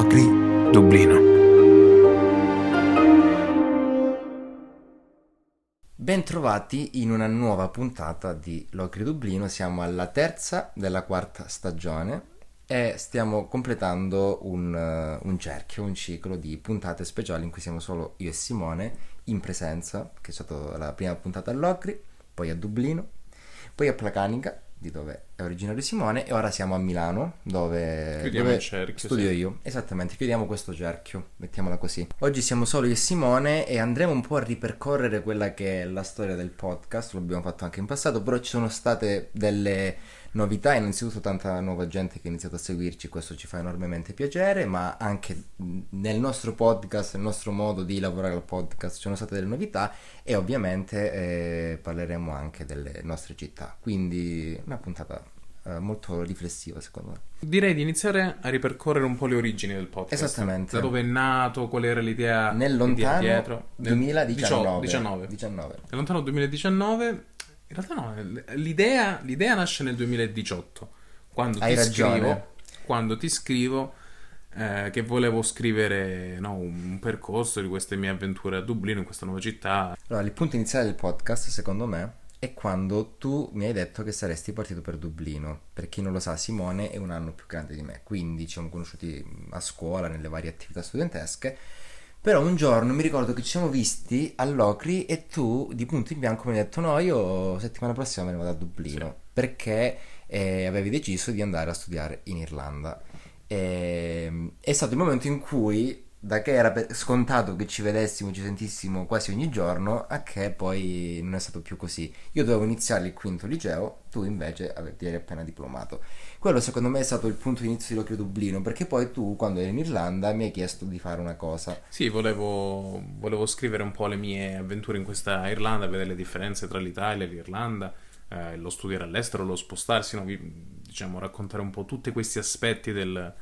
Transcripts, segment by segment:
Locri, Dublino. Bentrovati in una nuova puntata di Locri Dublino, siamo alla terza della quarta stagione e stiamo completando un, uh, un, cerchio, un ciclo di puntate speciali in cui siamo solo io e Simone in presenza, che è stata la prima puntata a Locri, poi a Dublino, poi a Placanica di dove è originario Simone e ora siamo a Milano dove, chiudiamo dove il cerchio, studio sì. io. Esattamente, chiudiamo questo cerchio, mettiamola così. Oggi siamo solo io e Simone e andremo un po' a ripercorrere quella che è la storia del podcast, l'abbiamo fatto anche in passato, però ci sono state delle novità, innanzitutto tanta nuova gente che ha iniziato a seguirci, questo ci fa enormemente piacere, ma anche nel nostro podcast, nel nostro modo di lavorare al podcast ci sono state delle novità e ovviamente eh, parleremo anche delle nostre città, quindi una puntata eh, molto riflessiva secondo me. Direi di iniziare a ripercorrere un po' le origini del podcast. Esattamente. Da dove è nato, qual era l'idea Nel lontano dietro. Nel 2019. 19. 19. Nel lontano 2019 in realtà no, l'idea, l'idea nasce nel 2018, quando Hai ti ragione. scrivo, quando ti scrivo eh, che volevo scrivere no, un percorso di queste mie avventure a Dublino, in questa nuova città. Allora, il punto iniziale del podcast, secondo me, è quando tu mi hai detto che saresti partito per Dublino. Per chi non lo sa, Simone è un anno più grande di me, quindi ci siamo conosciuti a scuola, nelle varie attività studentesche. Però un giorno mi ricordo che ci siamo visti all'Ocri e tu di punto in bianco mi hai detto no, io settimana prossima me ne vado a Dublino Sì. perché eh, avevi deciso di andare a studiare in Irlanda. E, è stato il momento in cui, da che era scontato che ci vedessimo, ci sentissimo quasi ogni giorno, a che poi non è stato più così. Io dovevo iniziare il quinto liceo, tu invece ti eri appena diplomato. Quello secondo me è stato il punto di inizio di Locrio Dublino, perché poi tu, quando eri in Irlanda, mi hai chiesto di fare una cosa. Sì, volevo, volevo scrivere un po' le mie avventure in questa Irlanda, vedere le differenze tra l'Italia e l'Irlanda, eh, lo studiare all'estero, lo spostarsi, no? Diciamo, raccontare un po' tutti questi aspetti del,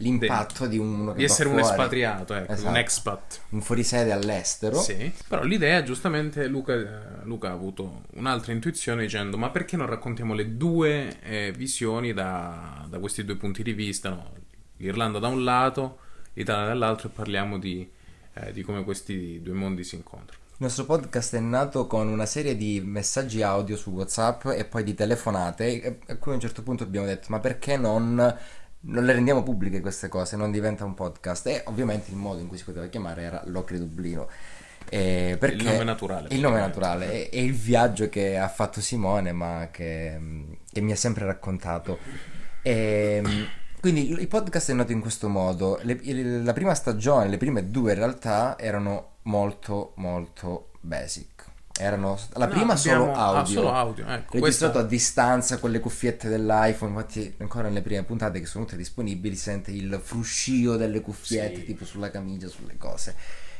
L'impatto di uno che di essere un fuori, espatriato, ecco, Esatto. un expat. un fuorisede all'estero. Sì, però l'idea, giustamente, Luca, eh, Luca ha avuto un'altra intuizione dicendo: Ma perché non raccontiamo le due eh, visioni da, da questi due punti di vista? no? L'Irlanda da un lato, l'Italia dall'altro, e parliamo di, eh, di come questi due mondi si incontrano. Il nostro podcast è nato con una serie di messaggi audio su WhatsApp e poi di telefonate, a cui a un certo punto abbiamo detto: ma perché non, non le rendiamo pubbliche queste cose? Non diventa un podcast? E ovviamente il modo in cui si poteva chiamare era Locri Dublino. Eh, Il nome naturale, Il nome naturale. E, il viaggio che ha fatto Simone, ma che, che mi ha sempre raccontato. E, quindi il podcast è nato in questo modo. Le- la prima stagione, le prime due in realtà erano molto molto basic. Erano la No, prima solo abbiamo- ah, audio. solo audio, ecco, Registrato questa- a distanza con le cuffiette dell'iPhone. Infatti, ancora nelle prime puntate che sono tutte disponibili, sente il fruscio delle cuffiette, Sì. tipo sulla camicia, sulle cose.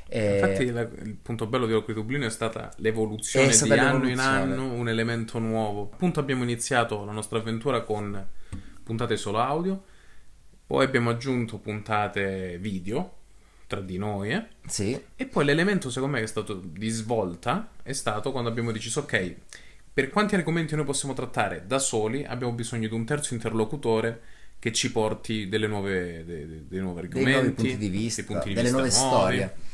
E- Infatti, la- il punto bello di Locri Dublino è stata l'evoluzione È stata di anno in l'evoluzione. anno, un elemento nuovo. Appunto, abbiamo iniziato la nostra avventura con puntate solo audio, poi abbiamo aggiunto puntate video tra di noi, eh. Sì, E poi l'elemento, secondo me, che è stato di svolta è stato quando abbiamo deciso, ok, per quanti argomenti noi possiamo trattare da soli, abbiamo bisogno di un terzo interlocutore che ci porti delle nuove, de- de- dei nuovi dei argomenti, nuovi punti di vista, dei punti di delle vista nuove nuovi. storie.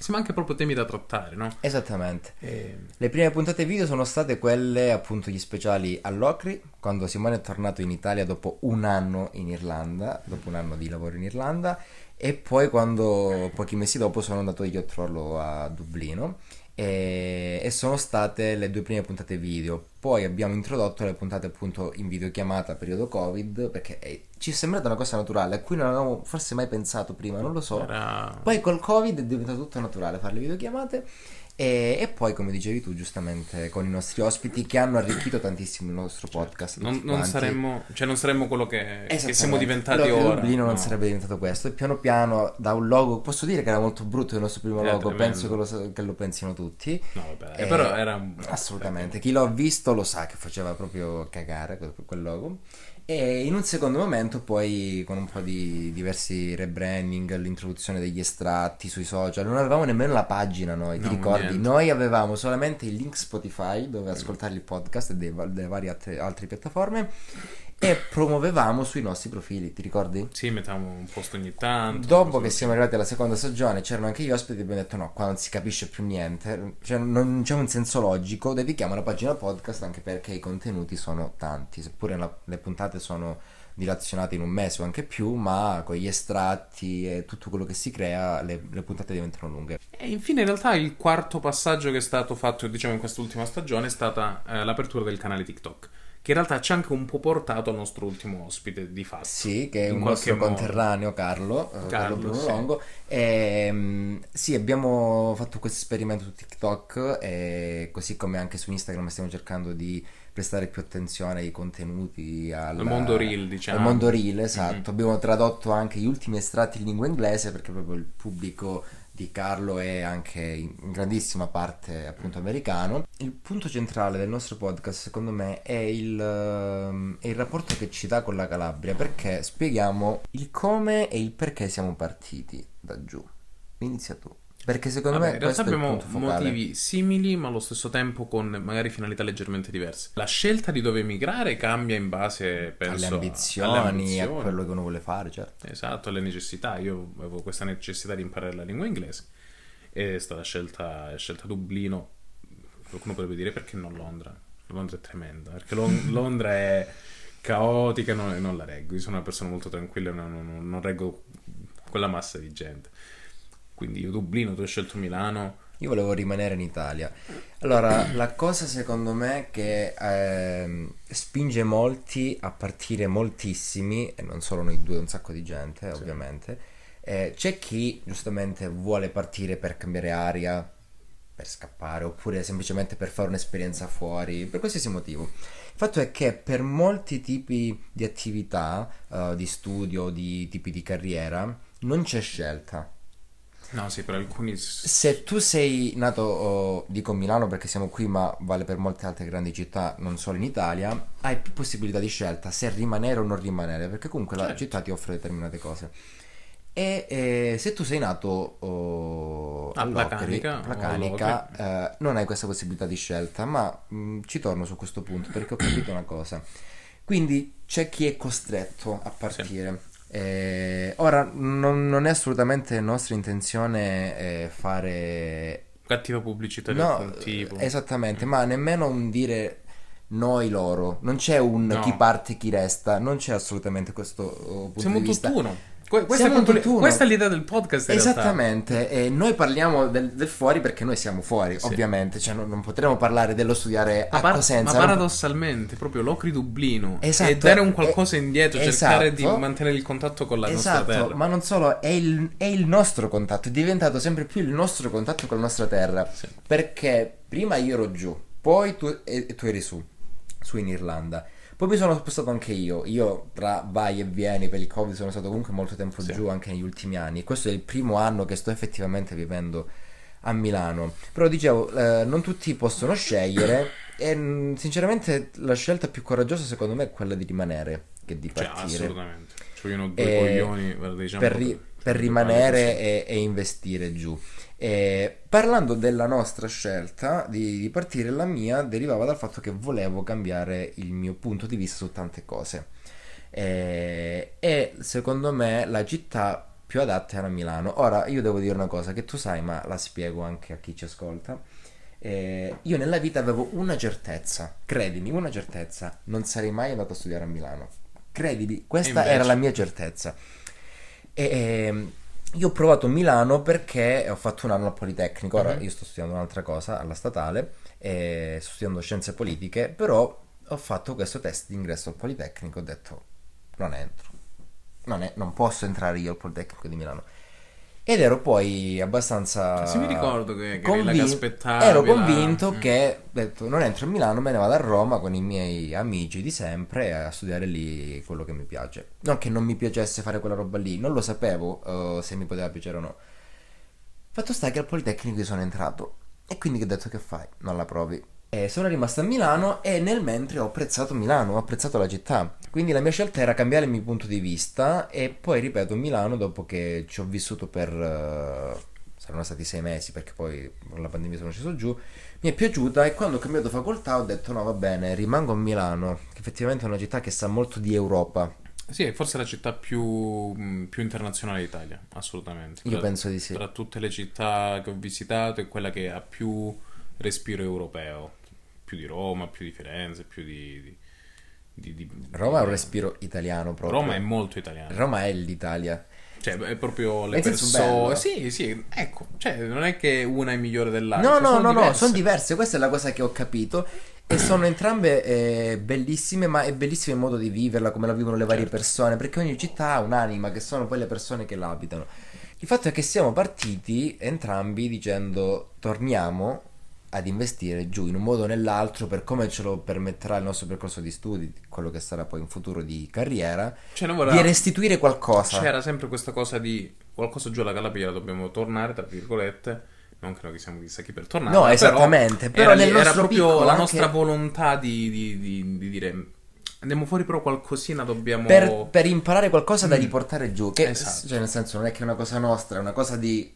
Sì, ma anche proprio temi da trattare, no? Esattamente. E- Le prime puntate video sono state quelle, appunto, gli speciali all'Ocri, quando Simone è tornato in Italia dopo un anno in Irlanda, dopo un anno di lavoro in Irlanda, e poi quando, pochi mesi dopo, sono andato io a trovarlo a Dublino. E, e sono state le due prime puntate video. Poi abbiamo introdotto le puntate appunto in videochiamata periodo Covid, perché eh, ci è sembrata una cosa naturale, a cui non avevamo forse mai pensato prima, non lo so. Era... Poi col Covid è diventato tutto naturale fare le videochiamate e, e poi, come dicevi tu, giustamente con i nostri ospiti che hanno arricchito tantissimo il nostro podcast. Non, non saremmo, cioè non saremmo quello che, che siamo diventati che ora. Dublino non no. sarebbe diventato questo. E piano piano, da un logo, posso dire che era molto brutto il nostro primo Era logo. tremendo. Penso che lo, che lo pensino tutti. No, vabbè, Eh, però era... Assolutamente, chi l'ha visto lo sa che faceva proprio cagare quel, quel logo. E in un secondo momento, poi con un po' di diversi rebranding, l'introduzione degli estratti sui social, non avevamo nemmeno la pagina noi, ti No, ricordi? niente. Noi avevamo solamente il link Spotify dove ascoltare il podcast e delle varie altre, altre piattaforme. E promuovevamo sui nostri profili, ti ricordi? Sì, mettiamo un post ogni tanto. Dopo che siamo arrivati alla seconda stagione, c'erano anche gli ospiti, abbiamo detto no, qua non si capisce più niente, cioè non c'è un senso logico, dedichiamo la pagina podcast anche perché i contenuti sono tanti, seppure la, le puntate sono dilazionate in un mese o anche più, ma con gli estratti e tutto quello che si crea le, le puntate diventano lunghe. E infine in realtà il quarto passaggio che è stato fatto diciamo in quest'ultima stagione è stata eh, l'apertura del canale TikTok che in realtà ci ha anche un po' portato al nostro ultimo ospite di fatto. Sì, che è un nostro modo. conterraneo Carlo, eh, Carlo, Carlo Bruno sì. Longo. E, um, sì, abbiamo fatto questo esperimento su TikTok e così come anche su Instagram stiamo cercando di prestare più attenzione ai contenuti al, al mondo reel, diciamo. Al mondo reel, esatto. Mm-hmm. Abbiamo tradotto anche gli ultimi estratti in lingua inglese perché proprio il pubblico di Carlo è anche in grandissima parte appunto americano. Il punto centrale del nostro podcast secondo me è il, ehm, è il rapporto che ci dà con la Calabria perché spieghiamo il come e il perché siamo partiti da giù. Inizia tu. Perché secondo Vabbè, me in realtà abbiamo motivi simili, ma allo stesso tempo con magari finalità leggermente diverse. La scelta di dove emigrare cambia in base penso, alle, ambizioni, alle ambizioni, a quello che uno vuole fare, certo. Esatto, alle necessità. Io avevo questa necessità di imparare la lingua inglese e è stata scelta, scelta Dublino. Qualcuno potrebbe dire perché non Londra? Londra è tremenda, perché Lond- Londra è caotica e non, non, la reggo. Io sono una persona molto tranquilla non, non, non reggo quella massa di gente. Quindi io Dublino, tu hai scelto Milano. Io volevo rimanere in Italia. Allora, la cosa secondo me che eh, spinge molti a partire moltissimi, e non solo noi due, un sacco di gente, sì. ovviamente, eh, c'è chi giustamente vuole partire per cambiare aria, per scappare, oppure semplicemente per fare un'esperienza fuori, per qualsiasi motivo. Il fatto è che per molti tipi di attività, uh, di studio, di tipi di carriera, non c'è scelta No, sì, per alcuni. Se tu sei nato, oh, dico Milano perché siamo qui, ma vale per molte altre grandi città, non solo in Italia, hai più possibilità di scelta se rimanere o non rimanere, perché comunque certo. la città ti offre determinate cose. E eh, se tu sei nato oh, a Placanica, Placanica eh, non hai questa possibilità di scelta, ma mh, mm, ci torno su questo punto perché ho capito una cosa. Quindi c'è chi è costretto a partire. Sì. Eh, ora, non, non, è assolutamente nostra intenzione eh, fare... Cattiva pubblicità no, tipo. Esattamente, ma nemmeno un dire noi loro. Non c'è un no. chi parte chi resta, non c'è assolutamente questo uh, punto Siamo di vista. Siamo tutt'uno. Questa è, questa, è l'idea del podcast. Esattamente, e noi parliamo del, del, fuori perché noi siamo fuori, sì. ovviamente, cioè, non, non, potremo parlare dello studiare ma a Cosenza. Ma paradossalmente, proprio l'Ocri Dublino esatto, e dare un qualcosa eh, indietro, esatto, cercare di mantenere il contatto con la esatto, nostra terra. Ma non solo, è il, è il, nostro contatto, è diventato sempre più il nostro contatto con la nostra terra. Sì. Perché prima io ero giù, poi tu, e, tu eri su, su in Irlanda. Poi mi sono spostato anche io. Io tra vai e vieni per il Covid sono stato comunque molto tempo sì. giù anche negli ultimi anni. Questo è il primo anno che sto effettivamente vivendo a Milano. Però dicevo, eh, non tutti possono scegliere e mm, sinceramente la scelta più coraggiosa secondo me è quella di rimanere che di cioè, partire. Cioè, assolutamente. Ci vogliono due e coglioni diciamo, per, ri- per rimanere e, e investire giù. E parlando della nostra scelta di, di, partire, la mia derivava dal fatto che volevo cambiare il mio punto di vista su tante cose. E, e secondo me la città più adatta era Milano. Ora io devo dire una cosa che tu sai, ma la spiego anche a chi ci ascolta. Eh, io nella vita avevo una certezza, credimi, una certezza, non sarei mai andato a studiare a Milano. Credimi, questa invece... era la mia certezza. E, ehm, io ho provato Milano perché ho fatto un anno al Politecnico, ora uh-huh. io sto studiando un'altra cosa alla statale, sto studiando scienze politiche, però ho fatto questo test di ingresso al Politecnico, ho detto non entro, non, è, non posso entrare io al Politecnico di Milano. Ed ero poi abbastanza. Se mi ricordo che, che convin- aspettavi. Ero convinto la... che detto, non entro a Milano, me ne vado a Roma con i miei amici di sempre a studiare lì quello che mi piace. Non che non mi piacesse fare quella roba lì, non lo sapevo uh, se mi poteva piacere o no. Fatto sta che al Politecnico sono entrato. E quindi che ho detto che fai? Non la provi e sono rimasto a Milano e nel mentre ho apprezzato Milano, ho apprezzato la città. Quindi la mia scelta era cambiare il mio punto di vista e poi ripeto Milano dopo che ci ho vissuto per uh, saranno stati sei mesi perché poi con la pandemia sono sceso giù, mi è piaciuta e quando ho cambiato facoltà ho detto no va bene, rimango a Milano, che effettivamente è una città che sa molto di Europa. Sì, è forse la città più, più internazionale d'Italia, assolutamente. Io Tra- penso di sì. Tra tutte le città che ho visitato è quella che ha più respiro europeo, più di Roma, più di Firenze, più di... di- di- di- Roma ha un respiro italiano proprio. Roma è molto italiana. Roma è l'Italia. Cioè, è proprio le persone. Sì, sì, ecco. Cioè, non è che una è migliore dell'altra. No, no, sono no, no, diverse. sono diverse. Questa è la cosa che ho capito. E sono entrambe eh, bellissime, ma è bellissimo il modo di viverla, come la vivono le varie Certo. persone, perché ogni città ha un'anima, che sono poi le persone che la abitano. Il fatto è che siamo partiti entrambi dicendo torniamo ad investire giù in un modo o nell'altro per come ce lo permetterà il nostro percorso di studi, quello che sarà poi in futuro di carriera, Cioè, non di vorrà... restituire qualcosa. C'era sempre questa cosa di qualcosa giù alla Calabria dobbiamo tornare, tra virgolette. Non credo che siamo chissà chi per tornare. No, però esattamente, però era, lì- era nostro proprio la anche- nostra volontà di, di- di- di dire andiamo fuori, però qualcosina dobbiamo. per, per imparare qualcosa da Mm. riportare giù. Che, Esatto. cioè, nel senso, non è che è una cosa nostra, è una cosa di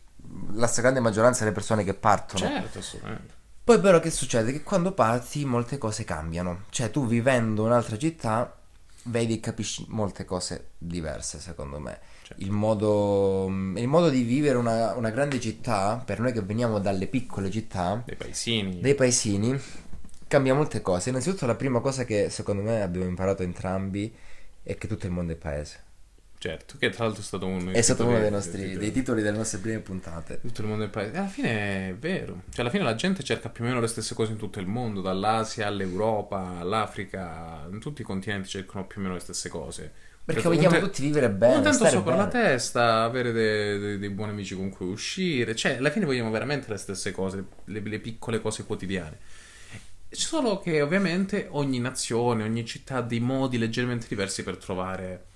la stragrande maggioranza delle persone che partono. Certo, assolutamente. Poi, però, che succede? Che quando parti, molte cose cambiano. Cioè, tu vivendo un'altra città, vedi e capisci molte cose diverse, secondo me. Certo. Il modo, il modo di vivere una, una grande città, per noi che veniamo dalle piccole città, Dei paesini. dei paesini, cambia molte cose. Innanzitutto, la prima cosa che secondo me abbiamo imparato entrambi è che tutto il mondo è paese. Certo, che tra l'altro è stato uno È stato uno dei, nostri, dei titoli delle nostre prime puntate. Tutto il mondo è paese. Alla fine è vero. Cioè, alla fine la gente cerca più o meno le stesse cose in tutto il mondo, dall'Asia all'Europa, all'Africa, in tutti i continenti cercano più o meno le stesse cose. Perché un vogliamo te- tutti vivere bene, Un tanto sopra la bene. testa, avere dei, dei- dei buoni amici con cui uscire. Cioè, alla fine vogliamo veramente le stesse cose, le, le piccole cose quotidiane. Solo che ovviamente ogni nazione, ogni città ha dei modi leggermente diversi per trovare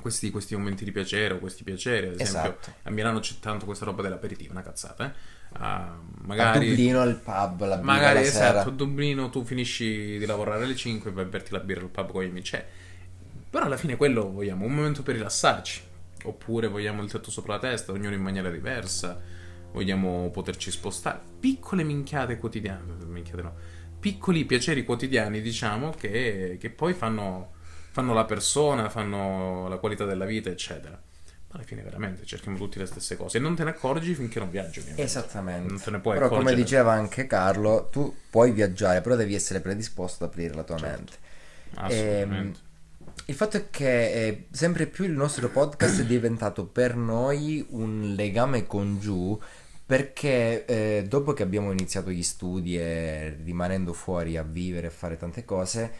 questi, questi momenti di piacere o questi piaceri. Ad esempio, Esatto. a Milano c'è tanto questa roba dell'aperitivo, una cazzata, eh? A magari, Dublino il pub, la birra magari la sera. esatto, a Dublino tu finisci di lavorare alle 5 e vai a berti la birra al pub con gli amici. Cioè, però alla fine quello vogliamo, un momento per rilassarci. Oppure vogliamo il tetto sopra la testa, ognuno in maniera diversa. Vogliamo poterci spostare. Piccole minchiate quotidiane. Minchiate no. Piccoli piaceri quotidiani, diciamo, che, che poi fanno, fanno la persona, fanno la qualità della vita, eccetera. Ma alla fine veramente cerchiamo tutti le stesse cose. E non te ne accorgi finché non viaggi, ovviamente. Esattamente. Non te ne puoi però come accorgere. diceva anche Carlo, tu puoi viaggiare, però devi essere predisposto ad aprire la tua Certo. mente. Assolutamente. Il fatto è che eh, sempre più il nostro podcast è diventato per noi un legame con giù perché eh, dopo che abbiamo iniziato gli studi e rimanendo fuori a vivere e fare tante cose,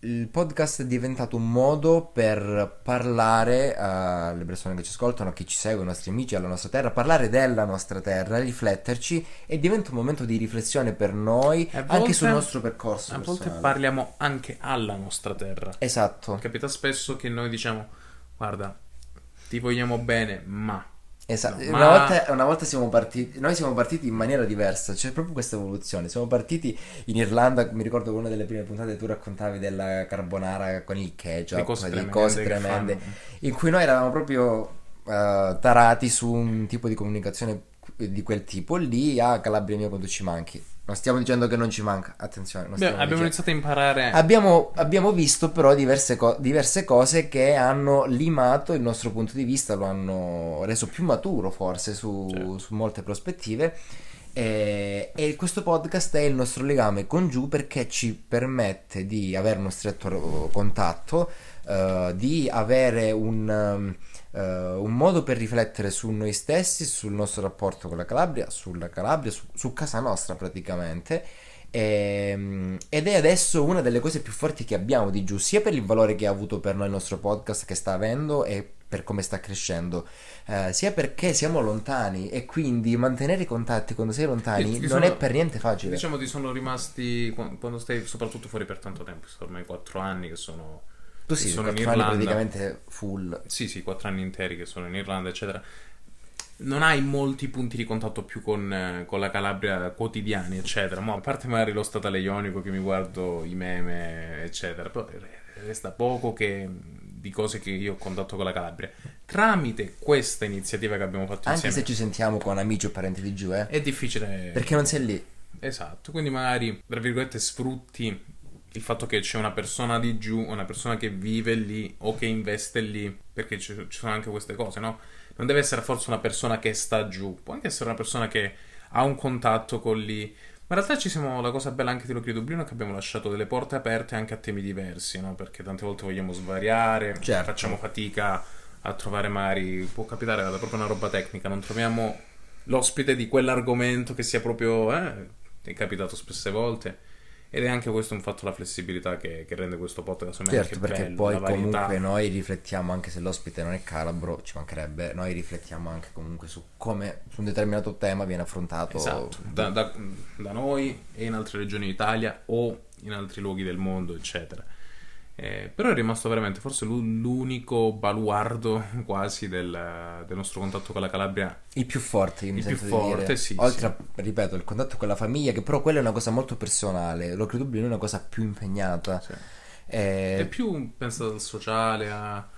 il podcast è diventato un modo per parlare alle persone che ci ascoltano, a chi ci segue, ai nostri amici, alla nostra terra, parlare della nostra terra, rifletterci e diventa un momento di riflessione per noi E a anche volte- sul nostro percorso. A volte personale. parliamo anche alla nostra terra. Esatto. Capita spesso che noi diciamo, guarda, ti vogliamo bene, ma... Esatto, No, una, ma- volta, una volta siamo partiti, noi siamo partiti in maniera diversa, c'è proprio questa evoluzione. Siamo partiti in Irlanda, mi ricordo che una delle prime puntate tu raccontavi della carbonara con il ketchup, Le cose tremende cose tremende, in cui noi eravamo proprio eh, tarati su un tipo di comunicazione di quel tipo lì a Calabria mio quando ci manchi. Non stiamo dicendo che non ci manca, attenzione, non Beh, abbiamo dicendo- iniziato a imparare... Abbiamo, abbiamo visto però diverse, co- diverse cose che hanno limato il nostro punto di vista, lo hanno reso più maturo forse su, Certo. su molte prospettive. E, e questo podcast è il nostro legame con Giù perché ci permette di avere uno stretto contatto, eh, di avere un, um, eh, un modo per riflettere su noi stessi, sul nostro rapporto con la Calabria, sulla Calabria, su, su casa nostra praticamente. Ehm, ed è adesso una delle cose più forti che abbiamo di giù, sia per il valore che ha avuto per noi il nostro podcast che sta avendo e per come sta crescendo, eh, sia perché siamo lontani e quindi mantenere i contatti quando sei lontani Ti- ti non sono- è per niente facile. Diciamo ti sono rimasti, qua- quando stai soprattutto fuori per tanto tempo, sono ormai quattro anni che sono... tu sì, sono in Irlanda. praticamente full. Sì, sì, quattro anni interi che sono in Irlanda, eccetera. Non hai molti punti di contatto più con, eh, con la Calabria quotidiani, eccetera. Ma a parte magari lo statale ionico che mi guardo i meme, eccetera. Però resta poco che di cose che io ho contatto con la Calabria. Tramite questa iniziativa che abbiamo fatto Anche insieme. se ci sentiamo con amici o parenti di giù, eh. È difficile. Perché non sei lì. Esatto, quindi magari, tra virgolette, sfrutti il fatto che c'è una persona di giù, una persona che vive lì o che investe lì, perché ci, ci sono anche queste cose, no? Non deve essere forse una persona che sta giù, può anche essere una persona che ha un contatto con lì. Ma in realtà ci siamo, la cosa bella anche di Locri Dublino è che abbiamo lasciato delle porte aperte anche a temi diversi, no? Perché tante volte vogliamo svariare, Certo. facciamo fatica a trovare magari, può capitare è proprio una roba tecnica, non troviamo l'ospite di quell'argomento che sia proprio, eh, è capitato spesse volte. Ed è anche questo un fatto la flessibilità che, che rende questo podcast secondo me Certo, perché bello, poi comunque noi riflettiamo, anche se l'ospite non è calabro, ci mancherebbe, noi riflettiamo anche comunque su come su un determinato tema viene affrontato. Esatto, da, da- da noi e in altre regioni d'Italia o in altri luoghi del mondo, eccetera. Eh, però è rimasto veramente forse l'u- l'unico baluardo quasi del, del nostro contatto con la Calabria. Il più forte, mi Il più forte, sì, Oltre a, ripeto, il contatto con la famiglia, che però quella è una cosa molto personale, lo credo è una cosa più impegnata. Eh, È più pensato al sociale, a-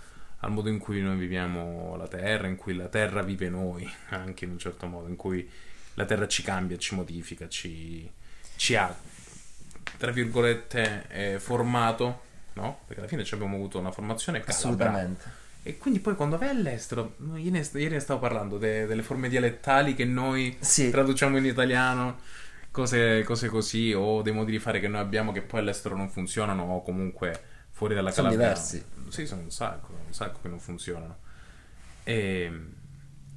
al modo in cui noi viviamo la terra, in cui la terra vive noi, anche in un certo modo, in cui la terra ci cambia, ci modifica, ci, ci ha, tra virgolette, eh, formato, no? Perché alla fine ci abbiamo avuto una formazione calabra. assolutamente. E quindi poi quando vai all'estero, ieri ne, stavo parlando de- delle forme dialettali che noi Sì. traduciamo in italiano, cose, cose così, o dei modi di fare che noi abbiamo che poi all'estero non funzionano, o comunque fuori dalla Sono Calabria. diversi. Sì, sono un sacco, un sacco che non funzionano. E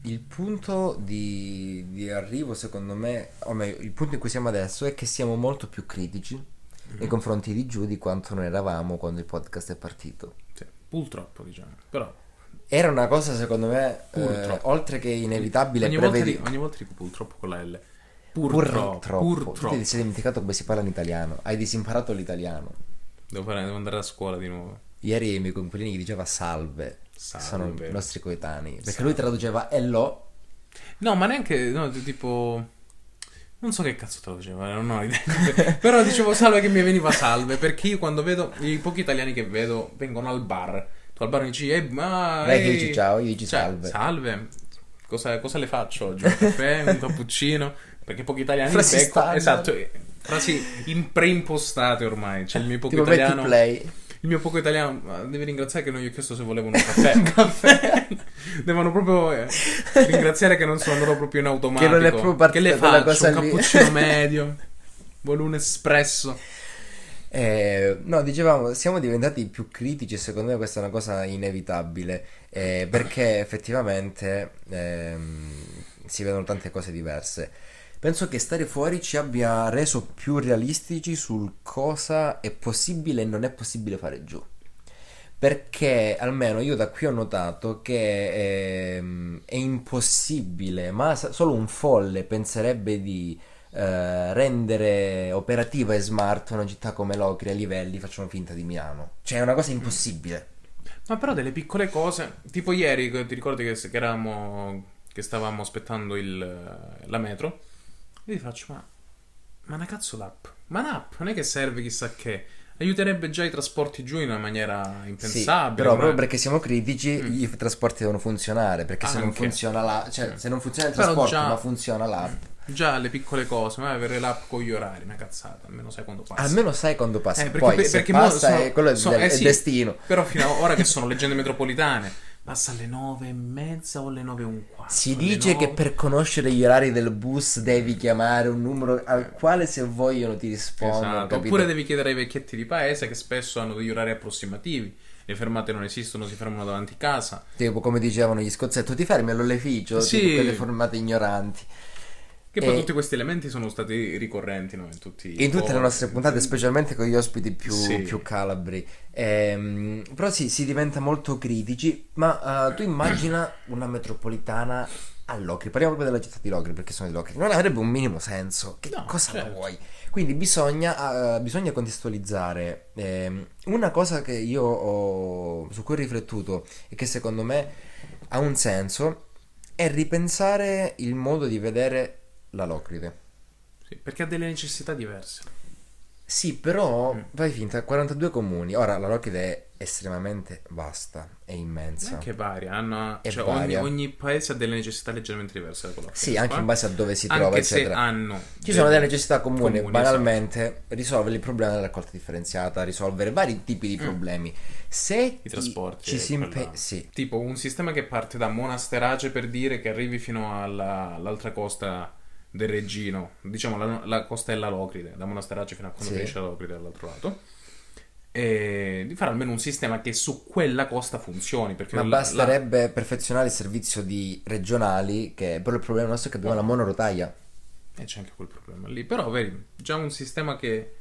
Il punto di, di arrivo, secondo me, o meglio, il punto in cui siamo adesso è che siamo molto più critici. Nei confronti di giù di quanto noi eravamo quando il podcast è partito. sì, purtroppo, diciamo. Però Era una cosa, secondo me, eh, oltre che inevitabile, ogni volta, prevedi- di- ogni volta dico purtroppo con la L. Purtroppo, Purtroppo, Tu purtroppo. ti sei dimenticato come si parla in italiano. Hai disimparato l'italiano. Devo, fare- devo andare a scuola di nuovo. Ieri i miei coinquilini diceva salve. Salve. Sono i nostri coetanei. Perché Salve. lui traduceva hello. No, ma neanche, no, tipo... Non so che cazzo traduceva, non ho idea. Però dicevo salve che mi veniva salve, perché io quando vedo, i pochi italiani che vedo vengono al bar. Tu al bar mi dici, eh, ma... Lei che ehi." dici ciao, io dici Cioè, salve. Salve. Cosa, cosa le faccio oggi? Un caffè, un cappuccino? Perché pochi italiani Frasi becco-. Esatto, eh, frasi in preimpostate ormai. C'è il mio poco Tipo italiano... play. Il mio poco italiano, devi ringraziare che non gli ho chiesto se volevano un caffè. Devono proprio eh, ringraziare che non sono loro proprio in automatico. Che non è proprio parte Che le faccio? cosa Un lì. cappuccino medio. Vuole un espresso. Eh, no, dicevamo, siamo diventati più critici e secondo me questa è una cosa inevitabile eh, perché effettivamente ehm, si vedono tante cose diverse. Penso che stare fuori ci abbia reso più realistici sul cosa è possibile e non è possibile fare giù. Perché almeno io da qui ho notato che ehm, è impossibile, ma solo un folle penserebbe di eh, rendere operativa e smart una città come Locri a livelli, facciamo finta di Milano. Cioè è una cosa impossibile. Ma però delle piccole cose. Tipo ieri, ti ricordi che, che eravamo. che stavamo aspettando il, la metro? Io ti faccio, ma. Ma una cazzo l'app? Ma l'app non è che serve chissà che. Aiuterebbe già i trasporti giù in una maniera Sì, impensabile. però ma- proprio perché siamo critici i trasporti devono funzionare, perché se non funziona la... cioè Mm. se non funziona il trasporto già- ma funziona l'app, Già le piccole cose, ma avere l'app con gli orari, una cazzata, almeno sai quando passa. almeno sai quando passa, Eh, perché- poi per- perché passa sono- è quello è sono- del- eh è sì. destino. Però fino a ora che sono leggende metropolitane, passa alle nove e mezza o alle nove e un quarto. Si dice che nove. per conoscere gli orari del bus devi chiamare un numero al quale se vogliono ti rispondono, Esatto. Oppure devi chiedere ai vecchietti di paese che spesso hanno degli orari approssimativi. Le fermate non esistono, si fermano davanti casa. Tipo come dicevano gli scozzetti, ti fermi all'oleficio, Sì. tipo quelle formate ignoranti. Che poi E- tutti questi elementi sono stati ricorrenti no? in tutti In tutte le podcast. nostre puntate, specialmente con gli ospiti più, Sì. più calabri. Ehm, però sì, si diventa molto critici. Ma eh, tu immagina una metropolitana a Locri. Parliamo proprio della città di Locri perché sono di Locri. Non avrebbe un minimo senso. Che No, cosa certo. vuoi? Quindi bisogna, eh, bisogna contestualizzare. ehm, una cosa che io ho, su cui ho riflettuto e che secondo me ha un senso è ripensare il modo di vedere la Locride. Sì, perché ha delle necessità diverse. Sì, però Mm. fai finta, 42 comuni. Ora la Locride è estremamente vasta e immensa. Anche varia, hanno, È cioè, ogni, varia. ogni paese ha delle necessità leggermente diverse da quella Sì, anche in base a dove si Anche trova, se eccetera. hanno Ci sono delle necessità comuni, comuni, banalmente, risolvere il problema della raccolta differenziata, risolvere vari tipi di problemi. Se Mm. I trasporti ci e si impe- sì, Tipo un sistema che parte da Monasterace per dire che arrivi fino alla- all'altra costa del Reggino, diciamo la, la costa della Locride, da Monasterace fino a quando Sì. finisce la Locride dall'altro lato. E di fare almeno un sistema che su quella costa funzioni. Perché ma la- basterebbe perfezionare il servizio di regionali, che però il problema nostro è che abbiamo la monorotaia. la- E c'è anche quel problema lì. Però, vedi, già un sistema che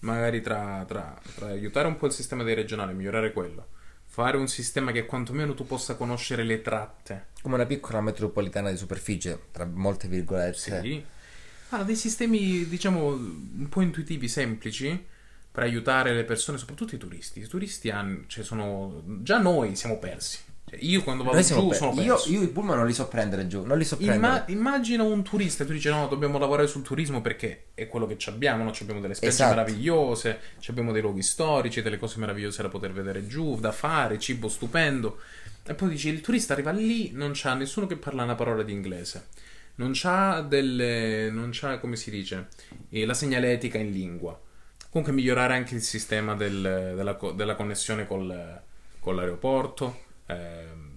magari tra, tra- tra aiutare un po' il sistema dei regionali, migliorare quello, fare un sistema che quantomeno tu possa conoscere le tratte. Come una piccola metropolitana di superficie, tra molte virgolette. Sì. Ah, dei sistemi, diciamo, un po' intuitivi, semplici, per aiutare le persone, soprattutto i turisti. I turisti hanno, cioè sono... Già noi siamo persi. Cioè, io quando vado giù sono io, perso. io i pullman non li so prendere giù, non li so prendere. Imma- immagina un turista e tu dici no, dobbiamo lavorare sul turismo perché è quello che abbiamo, no? Abbiamo delle spiagge Esatto. meravigliose, abbiamo dei luoghi storici, delle cose meravigliose da poter vedere giù, da fare, cibo stupendo. E poi dici il turista arriva lì, non c'ha nessuno che parla una parola di inglese. Non c'ha delle... non c'ha, come si dice, eh, la segnaletica in lingua. Comunque migliorare anche il sistema del- della, della connessione col- con l'aeroporto. Ehm,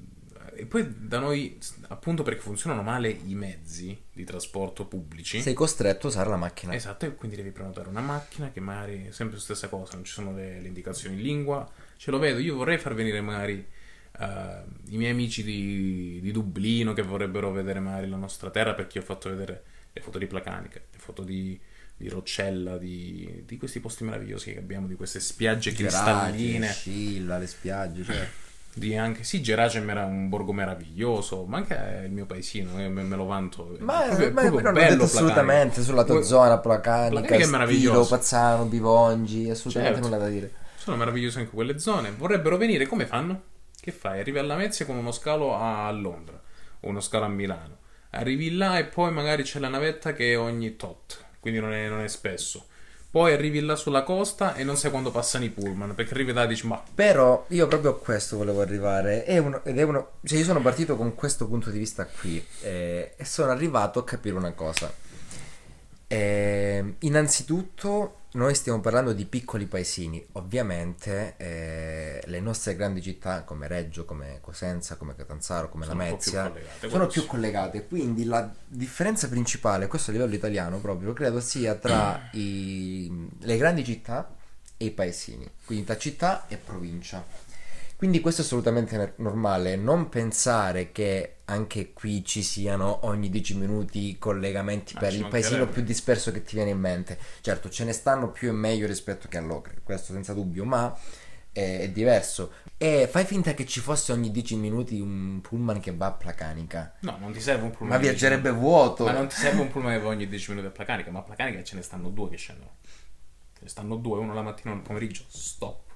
e poi da noi, appunto perché funzionano male i mezzi di trasporto pubblici. Sei costretto a usare la macchina. Esatto, e quindi devi prenotare una macchina che magari è sempre la stessa cosa, non ci sono le, le indicazioni in lingua. Ce lo vedo, io vorrei far venire magari eh, i miei amici di, di Dublino che vorrebbero vedere magari la nostra terra perché io ho fatto vedere le foto di Placanica, le foto di, di Roccella, di, di questi posti meravigliosi che abbiamo, di queste spiagge cristalline. Scilla, le spiagge, cioè. Di anche, sì, Geragem era un borgo meraviglioso, ma anche il mio paesino, io me, me lo vanto. è Ma, proprio- ma- proprio non bello assolutamente sulla tua zona, Placanica, Placanica è Stilo, meraviglioso. Pazzano, Bivongi, assolutamente Certo. nulla da dire. Sono meravigliose anche quelle zone. Vorrebbero venire, come fanno? Che fai? Arrivi a Lamezia con uno scalo a Londra o uno scalo a Milano. Arrivi là e poi magari c'è la navetta che è ogni tot, quindi non è, non è spesso. Poi arrivi là sulla costa e non sai quando passano i pullman, perché arrivi là e dici, ma Però io proprio a questo volevo arrivare. È uno, ed è uno. Cioè, io sono partito con questo punto di vista qui. eh, e sono arrivato a capire una cosa. Eh, innanzitutto, noi stiamo parlando di piccoli paesini. Ovviamente, eh, le nostre grandi città, come Reggio, come Cosenza, come Catanzaro, come Sono più Lamezia, collegate, sono più collegate. Quindi la differenza principale, questo a livello italiano proprio, credo sia tra i- le grandi città e i paesini, quindi tra città e provincia. Quindi questo è assolutamente normale, non pensare che anche qui ci siano ogni 10 minuti collegamenti Ah, per il paesino più disperso che ti viene in mente. Certo, ce ne stanno più e meglio rispetto che a Locre, questo senza dubbio, ma è, è diverso. E fai finta che ci fosse ogni 10 minuti un pullman che va a Placanica. no, non ti serve un pullman. Ma viaggerebbe 10 vuoto. Ma non ti serve un pullman che va ogni 10 minuti a Placanica, ma a Placanica ce ne stanno due che scendono. Ce ne stanno due, uno la mattina e uno al pomeriggio. Stop.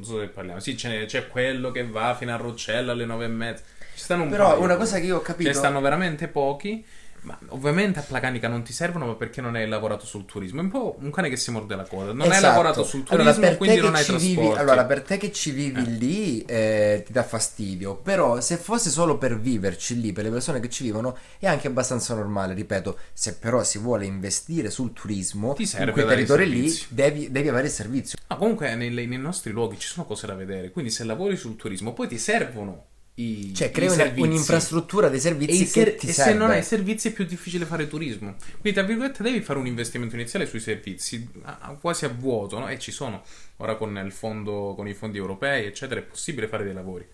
Non so se parliamo. Sì, ce n'è- c'è quello che va fino a Roccella alle 9 e mezza. Ci stanno un Però paio. una cosa che io ho Ce capito... ne stanno veramente pochi. Ma ovviamente a Placanica non ti servono, ma perché non hai lavorato sul turismo? È un po' un cane che si morde la coda. Non hai Esatto. lavorato sul turismo, Allora, quindi non hai ci vivi- trasporti. allora, per te che ci vivi Eh. lì eh, ti dà fastidio. Però, se fosse solo per viverci lì, per le persone che ci vivono, è anche abbastanza normale. Ripeto, se però si vuole investire sul turismo in quei territori lì, devi, devi avere il servizio. No, comunque nei, nei nostri luoghi ci sono cose da vedere. Quindi se lavori sul turismo, poi ti servono i, Cioè, una- servizi. un'infrastruttura dei E, servizi i ser- e se non hai servizi è più difficile fare turismo. Quindi, tra virgolette, devi fare un investimento iniziale sui servizi, a- a- quasi a vuoto, no? E ci sono. Ora con il fondo, con i fondi europei, eccetera, è possibile fare dei lavori.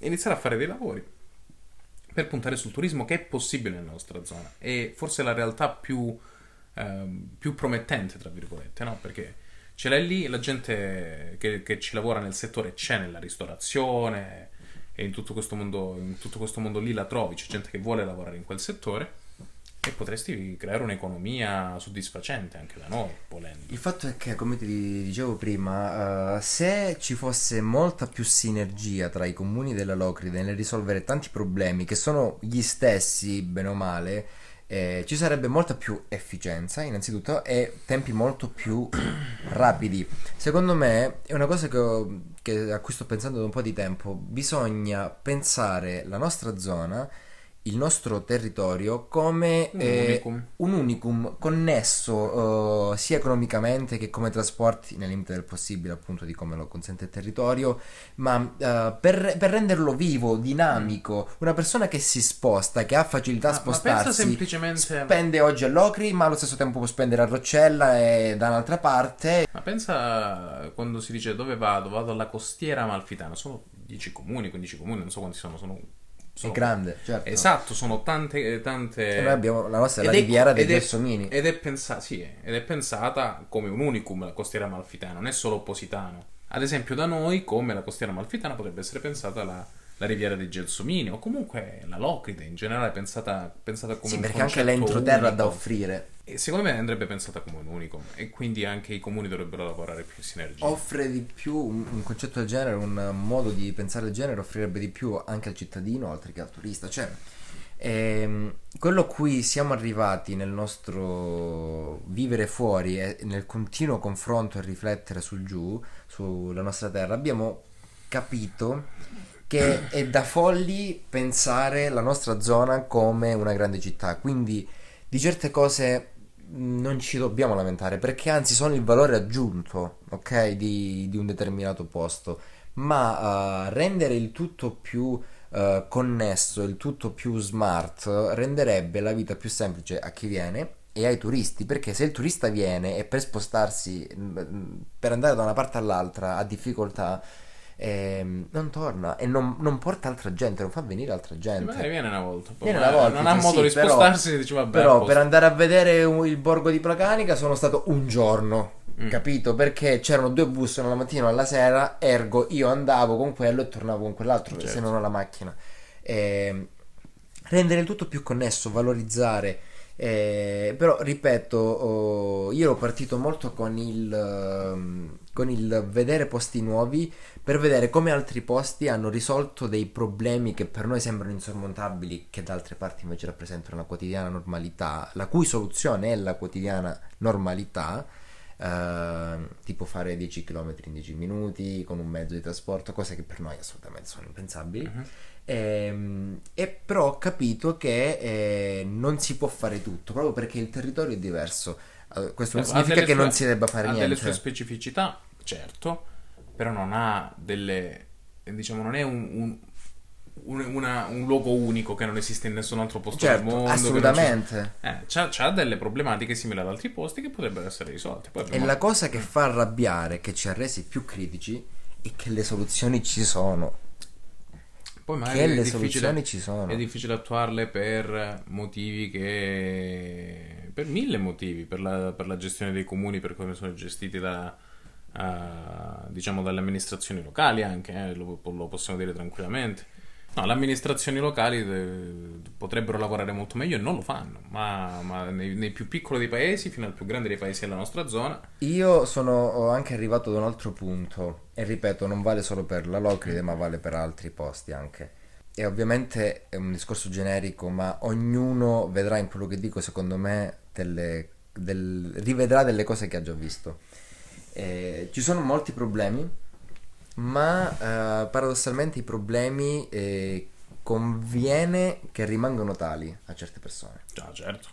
Iniziare a fare dei lavori per puntare sul turismo che è possibile nella nostra zona. E forse la realtà più, ehm, più promettente, tra virgolette, no? Perché ce l'hai lì, la gente che, che ci lavora nel settore c'è nella ristorazione e in tutto questo mondo, in tutto questo mondo lì la trovi, c'è gente che vuole lavorare in quel settore e potresti creare un'economia soddisfacente anche da noi, volendo. Il fatto è che, come ti dicevo prima, eh, se ci fosse molta più sinergia tra i comuni della Locride nel risolvere tanti problemi che sono gli stessi, bene o male, eh, ci sarebbe molta più efficienza innanzitutto e tempi molto più rapidi. Secondo me è una cosa che, ho- che- a cui sto pensando da un po' di tempo, bisogna pensare la nostra zona, il nostro territorio come Un eh, unicum. un unicum connesso eh, sia economicamente che come trasporti nel limite del possibile appunto di come lo consente il territorio ma eh, per, per renderlo vivo, dinamico una persona che si sposta che ha facilità a Ma- ma spostarsi semplicemente- spende oggi a Locri ma allo stesso tempo può spendere a Roccella e da un'altra parte Ma pensa quando si dice dove vado? Vado alla costiera amalfitana. Sono 10 comuni, 15 comuni, non so quanti sono. sono, è sono- grande certo Esatto, sono tante. tante... E noi abbiamo la nostra è la Ed è- riviera dei ed è- Gelsomini Ed è, pensa- sì, ed è pensata come un unicum la costiera amalfitana, non è solo positano. Ad esempio, da noi, come la costiera amalfitana, potrebbe essere pensata la, la riviera dei Gelsomini, o comunque la Locride in generale, pensata, pensata come sì un perché anche l'entroterra ha da unico. offrire E secondo me andrebbe pensata come un unicum, e quindi anche i comuni dovrebbero lavorare più in sinergia. offre di più un, un concetto del genere, un modo di pensare del genere offrirebbe di più anche al cittadino oltre che al turista. Cioè, ehm, quello a cui siamo arrivati nel nostro vivere fuori e nel continuo confronto e riflettere sul giù, sulla nostra terra, abbiamo capito che è da folli pensare la nostra zona come una grande città. Quindi di certe cose non ci dobbiamo lamentare perché anzi sono il valore aggiunto, ok, di, di un determinato posto. Ma eh, rendere il tutto più eh, connesso, il tutto più smart, renderebbe la vita più semplice a chi viene e ai turisti, perché se il turista viene e per spostarsi, mh, per andare da una parte all'altra ha difficoltà, ehm, non torna e non, non porta altra gente, non fa venire altra gente. magari viene una volta, Viene una volta, non ha modo sì, di però- spostarsi e dice vabbè. Però per andare a vedere il borgo di Placanica sono stato un giorno, Mm. capito? Perché c'erano due bus una la mattina e una la sera, ergo io andavo con quello e tornavo con quell'altro, se Certo. non ho la macchina. Ehm, rendere il tutto più connesso, valorizzare. eh, però ripeto, oh, io ero partito molto con il, ehm, con il vedere posti nuovi per vedere come altri posti hanno risolto dei problemi che per noi sembrano insormontabili, che da altre parti invece rappresentano la quotidiana normalità, la cui soluzione è la quotidiana normalità, ehm, tipo fare 10 km in 10 minuti con un mezzo di trasporto, cose che per noi assolutamente sono impensabili. Mhm. Ehm, E, però ho capito che eh, non si può fare tutto, proprio perché il territorio è diverso. Eh, questo non Ha significa che sue- non si debba fare ha niente. delle sue specificità, certo, però non ha delle diciamo non è un, un, un- una- un luogo unico che non esiste in nessun altro posto del Certo, mondo. non ci- assolutamente. Eh, c'ha, c'ha delle problematiche simili ad altri posti che potrebbero essere risolte. Poi E abbiamo- la cosa che fa arrabbiare, che ci ha resi più critici, è che le soluzioni ci sono. poi magari Che le soluzioni ci sono. È difficile attuarle per motivi che... per mille motivi, per la, per la gestione dei comuni, per come sono gestiti da, ah, diciamo dalle amministrazioni locali anche, eh, lo, lo possiamo dire tranquillamente. No, le amministrazioni locali eh, potrebbero lavorare molto meglio e non lo fanno, ma, ma nei, nei più piccoli dei paesi fino al più grande dei paesi della nostra zona, Io sono anche arrivato ad un altro punto, e ripeto, non vale solo per la Locride, ma vale per altri posti anche. E ovviamente è un discorso generico, ma ognuno vedrà in quello che dico, secondo me, delle, del- rivedrà delle cose che ha già visto. Eh, ci sono molti problemi, ma eh, paradossalmente i problemi eh, conviene che rimangano tali a certe persone. già certo,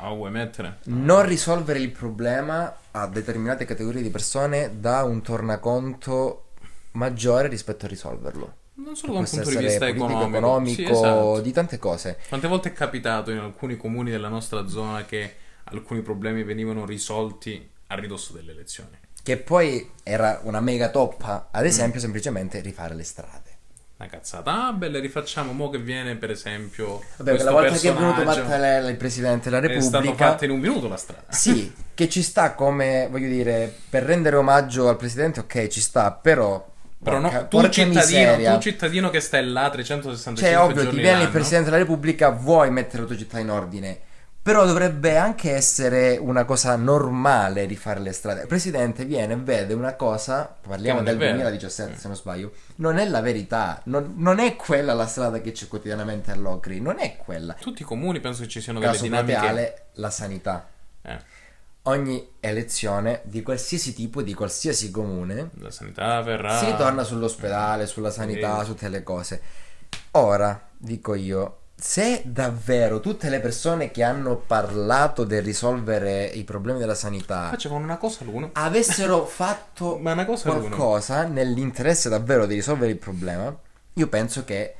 ah, vuoi mettere? Non risolvere il problema a determinate categorie di persone dà un tornaconto maggiore rispetto a risolverlo. Non solo da un punto di vista economico, economico, Sì, esatto. di tante cose. Quante volte è capitato in alcuni comuni della nostra zona che alcuni problemi venivano risolti a ridosso delle elezioni? Che poi era una mega toppa, Mm. ad esempio, semplicemente rifare le strade. Una cazzata, ah belle, rifacciamo, mo che viene per esempio Vabbè, la volta che è venuto Mattarella, il presidente della è stato Repubblica, fatto in un minuto la strada. sì, che ci sta come, voglio dire, per rendere omaggio al presidente, ok, ci sta, però... Però no, tu, cittadino, tu cittadino che stai là 365 Cioè, ovvio, giorni ti viene il Presidente della Repubblica, vuoi mettere la tua città in ordine. Però dovrebbe anche essere una cosa normale rifare le strade. Il presidente viene e vede una cosa, parliamo del vero. 2017 Mm. se non sbaglio, non è la verità, non, non è quella la strada che c'è quotidianamente a Locri, non è quella. Tutti i comuni penso che ci siano delle Caso dinamiche. plateale, la sanità. Eh, Ogni elezione di qualsiasi tipo, di qualsiasi comune, la sanità verrà. si ritorna sull'ospedale, sulla sanità, Sì. su tutte le cose. Ora, dico io, se davvero tutte le persone che hanno parlato del risolvere i problemi della sanità Facevano una cosa l'uno. avessero fatto Ma una cosa l'uno. qualcosa nell'interesse davvero di risolvere il problema, io penso che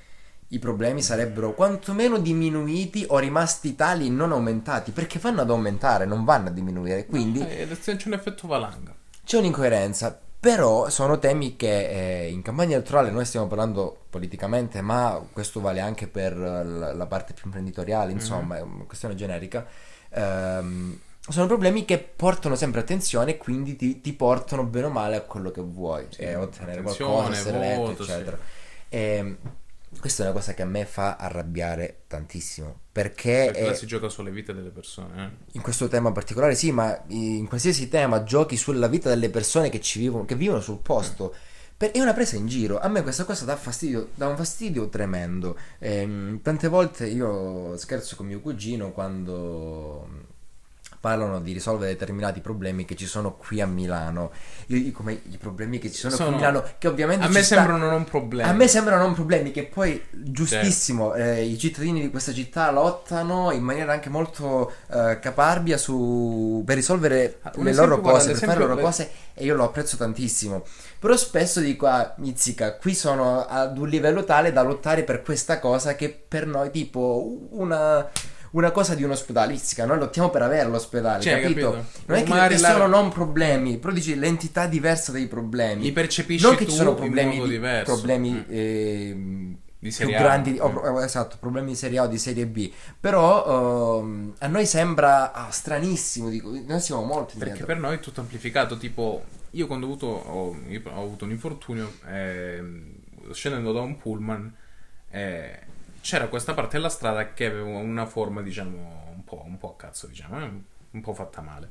i problemi sarebbero quantomeno diminuiti o rimasti tali e non aumentati, perché vanno ad aumentare, non vanno a diminuire. Quindi Eh, c'è un effetto valanga. c'è un'incoerenza, però sono temi che eh, in campagna elettorale noi stiamo parlando politicamente, ma questo vale anche per la, parte più imprenditoriale, insomma, è una questione generica. Ehm, sono problemi che portano sempre attenzione e quindi ti, ti portano bene o male a quello che vuoi, Sì, eh, ottenere qualcosa, essere eletto, voto, sì. eccetera. Questa è una cosa che a me fa arrabbiare tantissimo, perché, Perché là è- si gioca sulle vite delle persone. eh. in questo tema particolare, sì, ma in qualsiasi tema giochi sulla vita delle persone che ci vivono, che vivono sul posto. Per- è una presa in giro. A me questa cosa dà fastidio, dà un fastidio tremendo. Ehm, tante volte io scherzo con mio cugino quando parlano di risolvere determinati problemi che ci sono qui a Milano. Io dico, ma i problemi che ci sono, qui Sono- a Milano, che ovviamente A me sta- sembrano non problemi. a me sembrano non problemi che poi, giustissimo, eh, i cittadini di questa città lottano in maniera anche molto eh, caparbia su, per risolvere Ah, le loro guarda, cose, per fare le loro cose e io lo apprezzo tantissimo. Però spesso dico, ah, mizzica, qui sono ad un livello tale da lottare per questa cosa che per noi tipo una... Una cosa di un ospedale, Mizzica, noi lottiamo per avere l'ospedale, Cioè, capito? capito? Non è che, la- sono non problemi, però dici l'entità diversa dei problemi. Li percepisci Non che ci sono problemi, di- diverso. problemi ehm, Di più A. grandi, o pro- esatto, problemi di serie A o di serie B. Però ehm, a noi sembra ah, stranissimo, dico, noi siamo molto Perché indietro. per noi è tutto amplificato. Tipo, io quando ho avuto, ho, ho avuto un infortunio, ehm, scendendo da un pullman, eh, c'era questa parte della strada che aveva una forma, diciamo, un po', un po' a cazzo, diciamo, eh, un po' fatta male.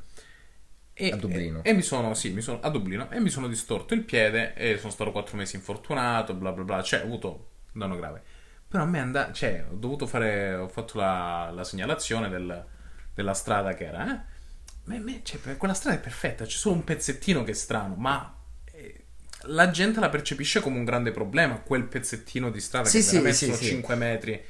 E, A Dublino. E, e mi sono, sì, mi sono, a Dublino, e mi sono distorto il piede e sono stato quattro mesi infortunato, bla bla bla, cioè ho avuto danno grave. Però a me andava, cioè, ho dovuto fare, ho fatto la, la segnalazione del- della strada che era, eh. Ma me, cioè, quella strada è perfetta, c'è solo un pezzettino che è strano, ma la gente la percepisce come un grande problema, quel pezzettino di strada Sì, che sì, veramente sì, sono sì. 5 metri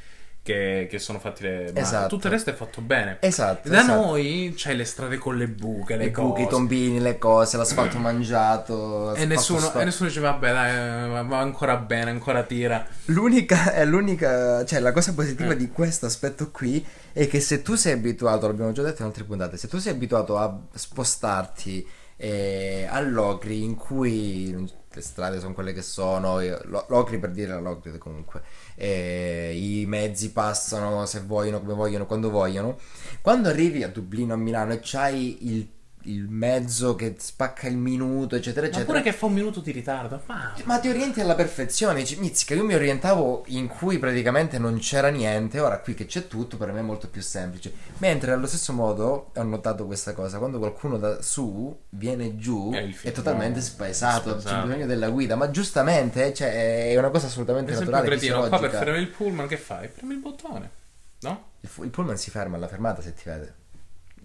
che, che sono fatti le... ma Esatto. tutto il resto è fatto bene. Esatto, Da esatto. noi c'hai le strade con le buche, le I buchi, i cose. tombini, le cose, l'asfalto mangiato. E nessuno, sto- e nessuno dice vabbè dai, va- ancora bene, ancora tira. L'unica, è l'unica, cioè la cosa positiva Eh. di questo aspetto qui è che se tu sei abituato, l'abbiamo già detto in altre puntate, se tu sei abituato a spostarti eh, a Locri in cui le strade sono quelle che sono, Locri per dire la Locri comunque, eh, i mezzi passano se vogliono, come vogliono, quando vogliono, quando arrivi a Dublino, a Milano e c'hai il, il mezzo che spacca il minuto, eccetera, Ma eccetera. pure che fa un minuto di ritardo. Ma Ma ti orienti alla perfezione, dici, mizzica, io mi orientavo in cui praticamente non c'era niente, ora qui che c'è tutto per me è molto più semplice. Mentre allo stesso modo ho notato questa cosa, quando qualcuno da su viene giù È il è totalmente spaesato, c'è bisogno della guida, ma giustamente cioè, è una cosa assolutamente per esempio, naturale, cretino, qua per fermare il pullman che fai? Premi il bottone. No? Il, fu- il pullman si ferma alla fermata se ti vede.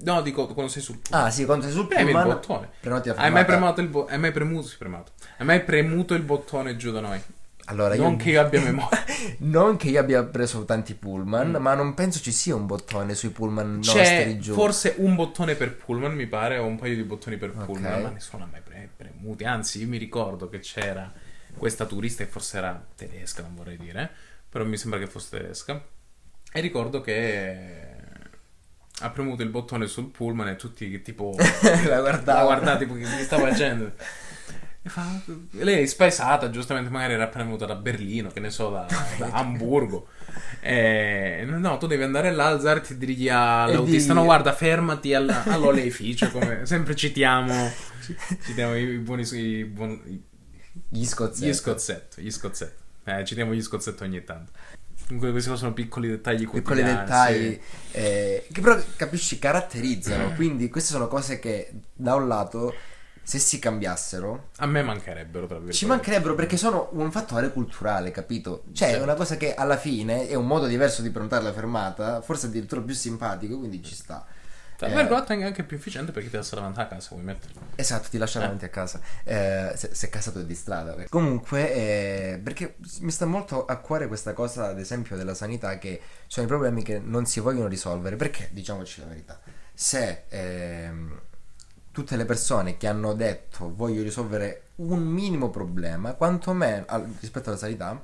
No, dico quando sei sul pullman. Ah sì, quando sei sul Premi il pullman bottone. prenoti la Hai mai premuto il bo- hai mai premuto, sì, premuto. Hai mai premuto il bottone giù da noi? Allora, Non che io abbia memoria. non che io abbia preso tanti pullman, Mm. ma non penso ci sia un bottone sui pullman C'è nostri giù. forse un bottone per pullman, mi pare, o un paio di bottoni per Ok. pullman, ma nessuno ha mai pre- premuti. Anzi, io mi ricordo che c'era questa turista, che forse era tedesca, non vorrei dire, però mi sembra che fosse tedesca. E ricordo che ha premuto il bottone sul pullman e tutti che tipo la guardavo. la guardate tipo che mi stava facendo. E fa, lei è spaesata, giustamente magari era appena venuta da Berlino, che ne so, da, da Hamburgo. E, no, tu devi andare là, alzarti e dirgli all'autista, no guarda, fermati all- all'oleificio, come sempre citiamo, citiamo i, buoni, i, buoni- Gli scozzetti. gli scozzetto, gli scozzetto. Eh, citiamo gli scozzetto ogni tanto. Comunque questi sono piccoli dettagli piccoli dettagli sì. eh, che però capisci caratterizzano quindi queste sono cose che da un lato se si cambiassero A me mancherebbero, tra virgolette. ci mancherebbero perché sono un fattore culturale capito cioè è Certo. una cosa che alla fine è un modo diverso di prenotare la fermata forse addirittura più simpatico quindi ci sta Tra Eh, virgolette è anche più efficiente perché ti lascia davanti a casa, vuoi metterlo. Esatto, ti lascia Eh. davanti a casa. Eh, se, se casa tu è di strada. Comunque, eh, perché mi sta molto a cuore questa cosa, ad esempio, della sanità, che sono i problemi che non si vogliono risolvere. Perché, diciamoci la verità, se ehm, tutte le persone che hanno detto voglio risolvere un minimo problema, quantomeno al- rispetto alla sanità,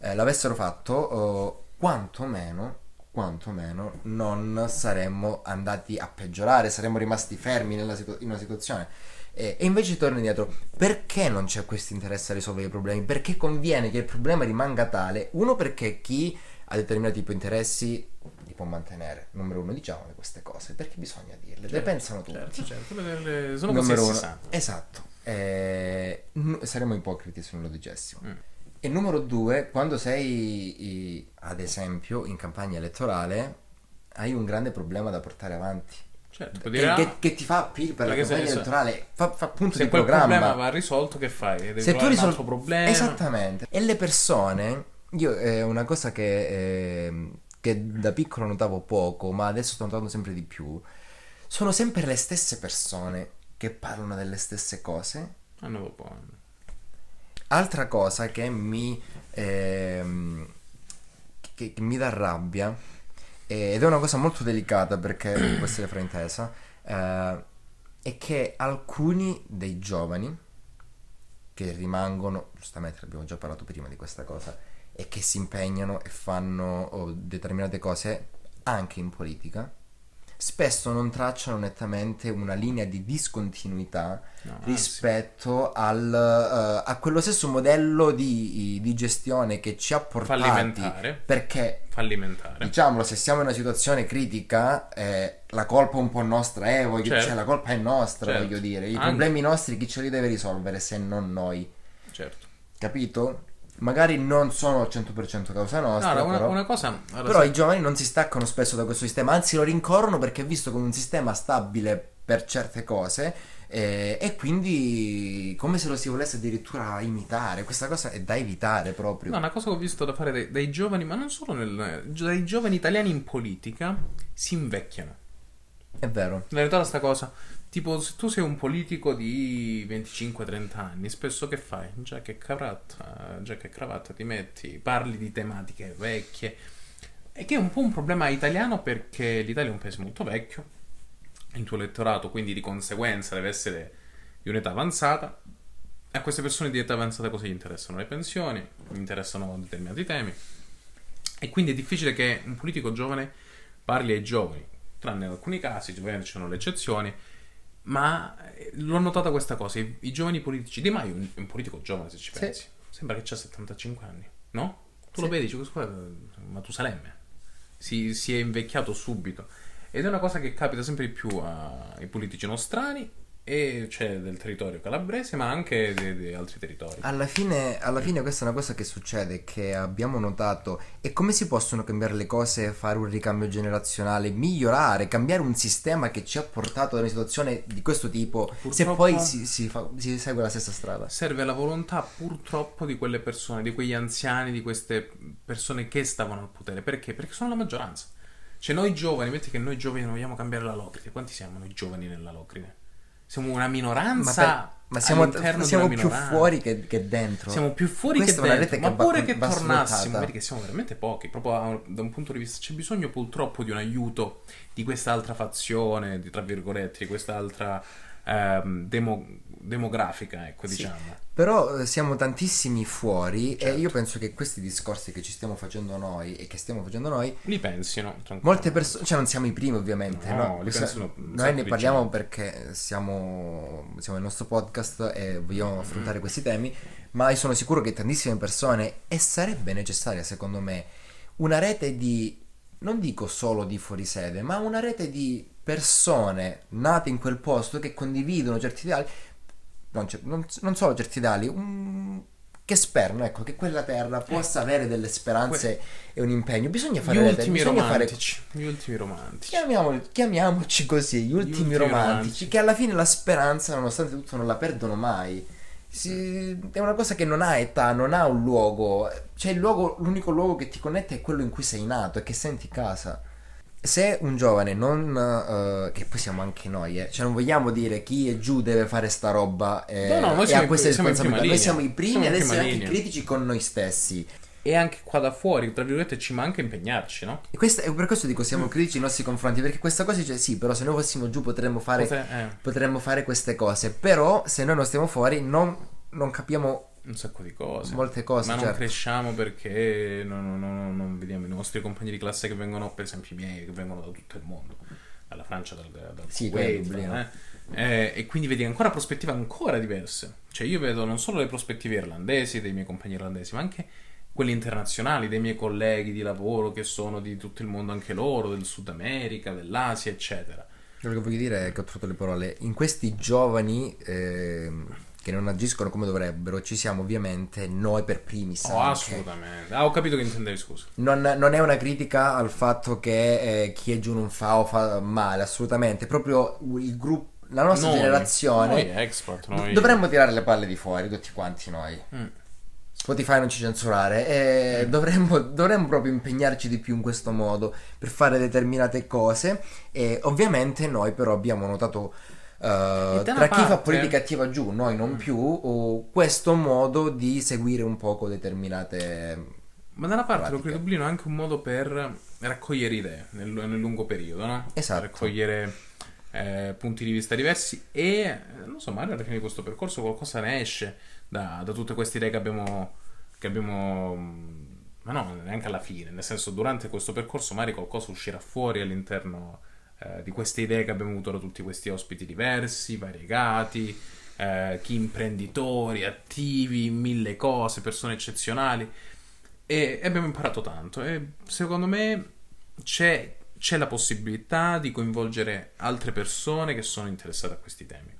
eh, l'avessero fatto, oh, quantomeno, quantomeno non saremmo andati a peggiorare, saremmo rimasti fermi nella situ- in una situazione. E, e invece torno indietro, perché non c'è questo interesse a risolvere i problemi? Perché conviene che il problema rimanga tale? Uno perché chi ha determinati tipo di interessi li può mantenere. Numero uno, diciamole queste cose, perché bisogna dirle, le pensano tutti. Certo, certo. le- Sono Numero uno. sa. Esatto. Eh, saremmo ipocriti se non lo dicessimo. Mm. E numero due, quando sei, ad esempio, in campagna elettorale, hai un grande problema da portare avanti. Certo, Che, che- che ti fa appeal per la se- campagna se- elettorale, fa, fa punto se di quel programma. problema va risolto, che fai? Devi Se tu trovare un risol- altro problema. Esattamente. E le persone, io è una cosa che, ehm, che da piccolo notavo poco, ma adesso sto notando sempre di più, sono sempre le stesse persone che parlano delle stesse cose. Dopo anno. Altra cosa che mi, ehm, che, che mi dà rabbia, eh, ed è una cosa molto delicata perché può essere fraintesa, eh, è che alcuni dei giovani che rimangono, giustamente abbiamo già parlato prima di questa cosa, e che si impegnano e fanno oh, determinate cose anche in politica, spesso non tracciano nettamente una linea di discontinuità No, anzi. rispetto al, eh, a quello stesso modello di, di gestione che ci ha portati Fallimentare. perché Fallimentare. diciamolo se siamo in una situazione critica eh, la colpa è un po' nostra eh, voglio, Certo. cioè, la colpa è nostra Certo. voglio dire i Anche- problemi nostri chi ce li deve risolvere se non noi Certo. capito? Magari non sono al 100% causa nostra No, una, però, una cosa... però sai- i giovani non si staccano spesso da questo sistema anzi lo rincorrono perché è visto come un sistema stabile per certe cose eh, e quindi come se lo si volesse addirittura imitare. Questa cosa è da evitare proprio. No, una cosa che ho visto da fare dai, dai giovani, ma non solo nel, dai giovani italiani in politica, si invecchiano. è vero. In realtà sta cosa, tipo se tu sei un politico di 25-30 anni, spesso che fai? Giacca e cravatta, giacca e cravatta ti metti, parli di tematiche vecchie, e che è un po' un problema italiano perché l'Italia è un paese molto vecchio, il tuo elettorato quindi di conseguenza deve essere di un'età avanzata, a queste persone di età avanzata cosa gli interessano? Le pensioni, gli interessano determinati temi, e quindi è difficile che un politico giovane parli ai giovani, tranne in alcuni casi, ci sono le eccezioni, ma eh, l'ho notata questa cosa, i, i giovani politici, Di Maio è un, politico giovane se ci Sì. pensi, sembra che ha 75 anni, no? Tu Sì. lo vedi, dici, questo qua è Matusalemme, si, si è invecchiato subito, ed è una cosa che capita sempre di più ai politici nostrani, e c'è del territorio calabrese, ma anche di, altri territori. Alla fine, alla fine questa è una cosa che succede, che abbiamo notato. E come si possono cambiare le cose, fare un ricambio generazionale, migliorare, cambiare un sistema che ci ha portato ad una situazione di questo tipo, se Purtroppo- poi si, si fa- si segue la stessa strada? Serve la volontà purtroppo di quelle persone, di quegli anziani, di queste persone che stavano al potere. Perché? Perché sono la maggioranza. Cioè noi giovani, metti che noi giovani non vogliamo cambiare la Locride. Quanti siamo noi giovani nella Locride? Siamo una Ma, minoranza per- ma siamo, siamo più fuori che, che dentro. Siamo più fuori Questa che dentro, ma va- pure che va tornassimo, vedi che siamo veramente pochi, proprio da un punto di vista c'è bisogno purtroppo di un aiuto di quest'altra fazione, di, tra virgolette, di quest'altra ehm, demo- demografica, ecco, Sì. diciamo. Però eh, siamo tantissimi fuori e Certo. io penso che questi discorsi che ci stiamo facendo noi e che stiamo facendo noi Li pensino. Molte persone, cioè non siamo i primi ovviamente, No, no? li pensano noi ne parliamo gente. perché siamo, siamo nel nostro podcast e vogliamo affrontare questi temi, ma io sono sicuro che tantissime persone, e sarebbe necessaria secondo me, una rete di, non dico solo di fuorisede, ma una rete di persone nate in quel posto che condividono certi ideali, non, non- non solo certi ideali, un- che sperano, ecco, che quella terra possa avere delle speranze e un impegno. Bisogna Gli fare le ultimi bisogna fare romantici. Gli ultimi romantici. Chiamiamoli- chiamiamoci così, gli ultimi, ultimi romantici, romantici. che alla fine la speranza, nonostante tutto, non la perdono mai. Si- è una cosa che non ha età, non ha un luogo. Cioè, il luogo, l'unico luogo che ti connette è quello in cui sei nato e che senti casa. Se un giovane non. eh, che poi siamo anche noi, eh, cioè non vogliamo dire chi è giù deve fare sta roba eh, No, no, noi e ha queste responsabilità. Noi siamo i primi Siamo ad essere anche linea. critici con noi stessi. E anche qua da fuori, tra virgolette, ci manca impegnarci, no? E, questa- e per questo dico siamo critici nei nostri confronti, perché questa cosa dice sì, però se noi fossimo giù potremmo fare, Potre- eh, potremmo fare queste cose, però se noi non stiamo fuori non, non capiamo un sacco di cose. molte cose. Ma non certo. cresciamo perché non, non- non- non vediamo i nostri compagni di classe che vengono, per esempio i miei, che vengono da tutto il mondo, dalla Francia, dal, dal Sì, Kuwait, eh. Eh, e quindi vedi ancora prospettive ancora diverse. Cioè io vedo non solo le prospettive irlandesi, dei miei compagni irlandesi, ma anche quelle internazionali, dei miei colleghi di lavoro che sono di tutto il mondo anche loro, del Sud America, dell'Asia, eccetera. Quello che voglio dire è che ho trovato le parole. In questi giovani ehm, che non agiscono come dovrebbero, ci siamo ovviamente noi per primi. Oh, anche. assolutamente. Ah, ho capito che intendevi, scusa. Non, non è una critica al fatto che eh, chi è giù non fa o fa male, assolutamente. Proprio il gruppo, la nostra Noi, generazione. Noi expert, noi... Dovremmo tirare le palle di fuori, tutti quanti noi. Mm. Spotify non ci censurare e dovremmo, dovremmo proprio impegnarci di più in questo modo per fare determinate cose e ovviamente noi però abbiamo notato da tra una chi fa parte- politica attiva giù, noi non più, o questo modo di seguire un poco determinate... Ma da una parte lo credo Dublino è anche un modo per raccogliere idee nel, nel lungo periodo, no? Esatto. Raccogliere eh, punti di vista diversi e, eh, non so, magari alla fine di questo percorso qualcosa ne esce da, da tutte queste idee che abbiamo, che abbiamo... mh, Ma no, neanche alla fine, nel senso durante questo percorso magari qualcosa uscirà fuori all'interno eh, di queste idee che abbiamo avuto da tutti questi ospiti diversi, variegati, eh, chi imprenditori, attivi, mille cose, persone eccezionali e abbiamo imparato tanto e secondo me c'è, c'è la possibilità di coinvolgere altre persone che sono interessate a questi temi.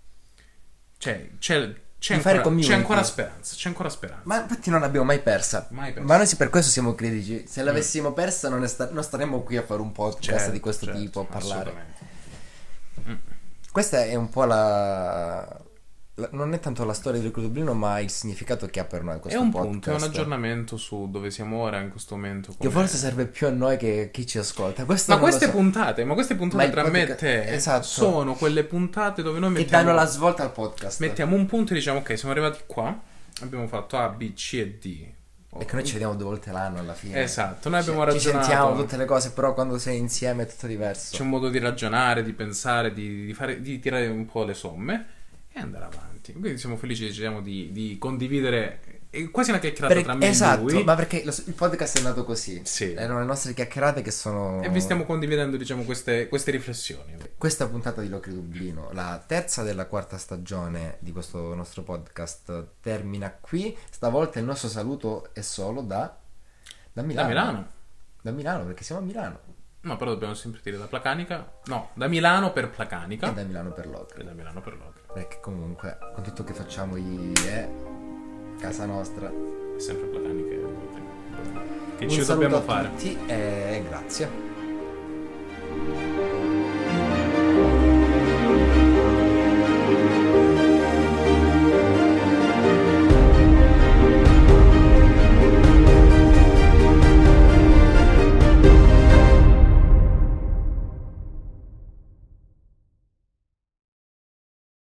C'è, c'è, c'è, ancora, c'è ancora speranza, c'è ancora speranza. Ma infatti non l'abbiamo mai persa. Mai persa. Ma noi sì, per questo siamo critici. Se l'avessimo persa non, sta- non staremmo qui a fare un podcast Certo, di questo certo, tipo, a parlare. assolutamente. Questa è un po' la... la- Non è tanto la storia del Dublino, ma il significato che ha per noi È questo un podcast. punto, è un aggiornamento su dove siamo ora in questo momento. Che come- forse serve più a noi che a chi ci ascolta. Questo Ma queste so. puntate, ma queste puntate Ma tra me e podcast- te esatto. sono quelle puntate dove noi Che mettiamo, danno la svolta al podcast. mettiamo un punto e diciamo ok, siamo arrivati qua, abbiamo fatto A, B, C e D. E che noi ci vediamo due volte l'anno alla fine. Esatto, noi abbiamo Ci- Ci ragionato. sentiamo tutte le cose, però quando sei insieme è tutto diverso. C'è un modo di ragionare, di pensare, di, di fare, di tirare un po' le somme e andare avanti. Quindi siamo felici diciamo, di, di condividere è quasi una chiacchierata Per- tra me esatto, e lui. ma perché lo- il podcast è nato così. Sì. Erano le nostre chiacchierate che sono... E vi stiamo condividendo diciamo, queste, queste riflessioni. Questa puntata di Locri Dublino, la terza della quarta stagione di questo nostro podcast, termina qui. Stavolta il nostro saluto è solo da, da Da Milano. Milano. Da Milano, perché siamo a Milano. No, però dobbiamo sempre dire da Placanica. No, da Milano per Placanica. E da Milano per Locri. E da Milano per Locri. Perché comunque, con tutto che facciamo gli è eh, casa nostra. È sempre Placanica eh, e Locri. Che Un ci dobbiamo fare? Tutti e grazie.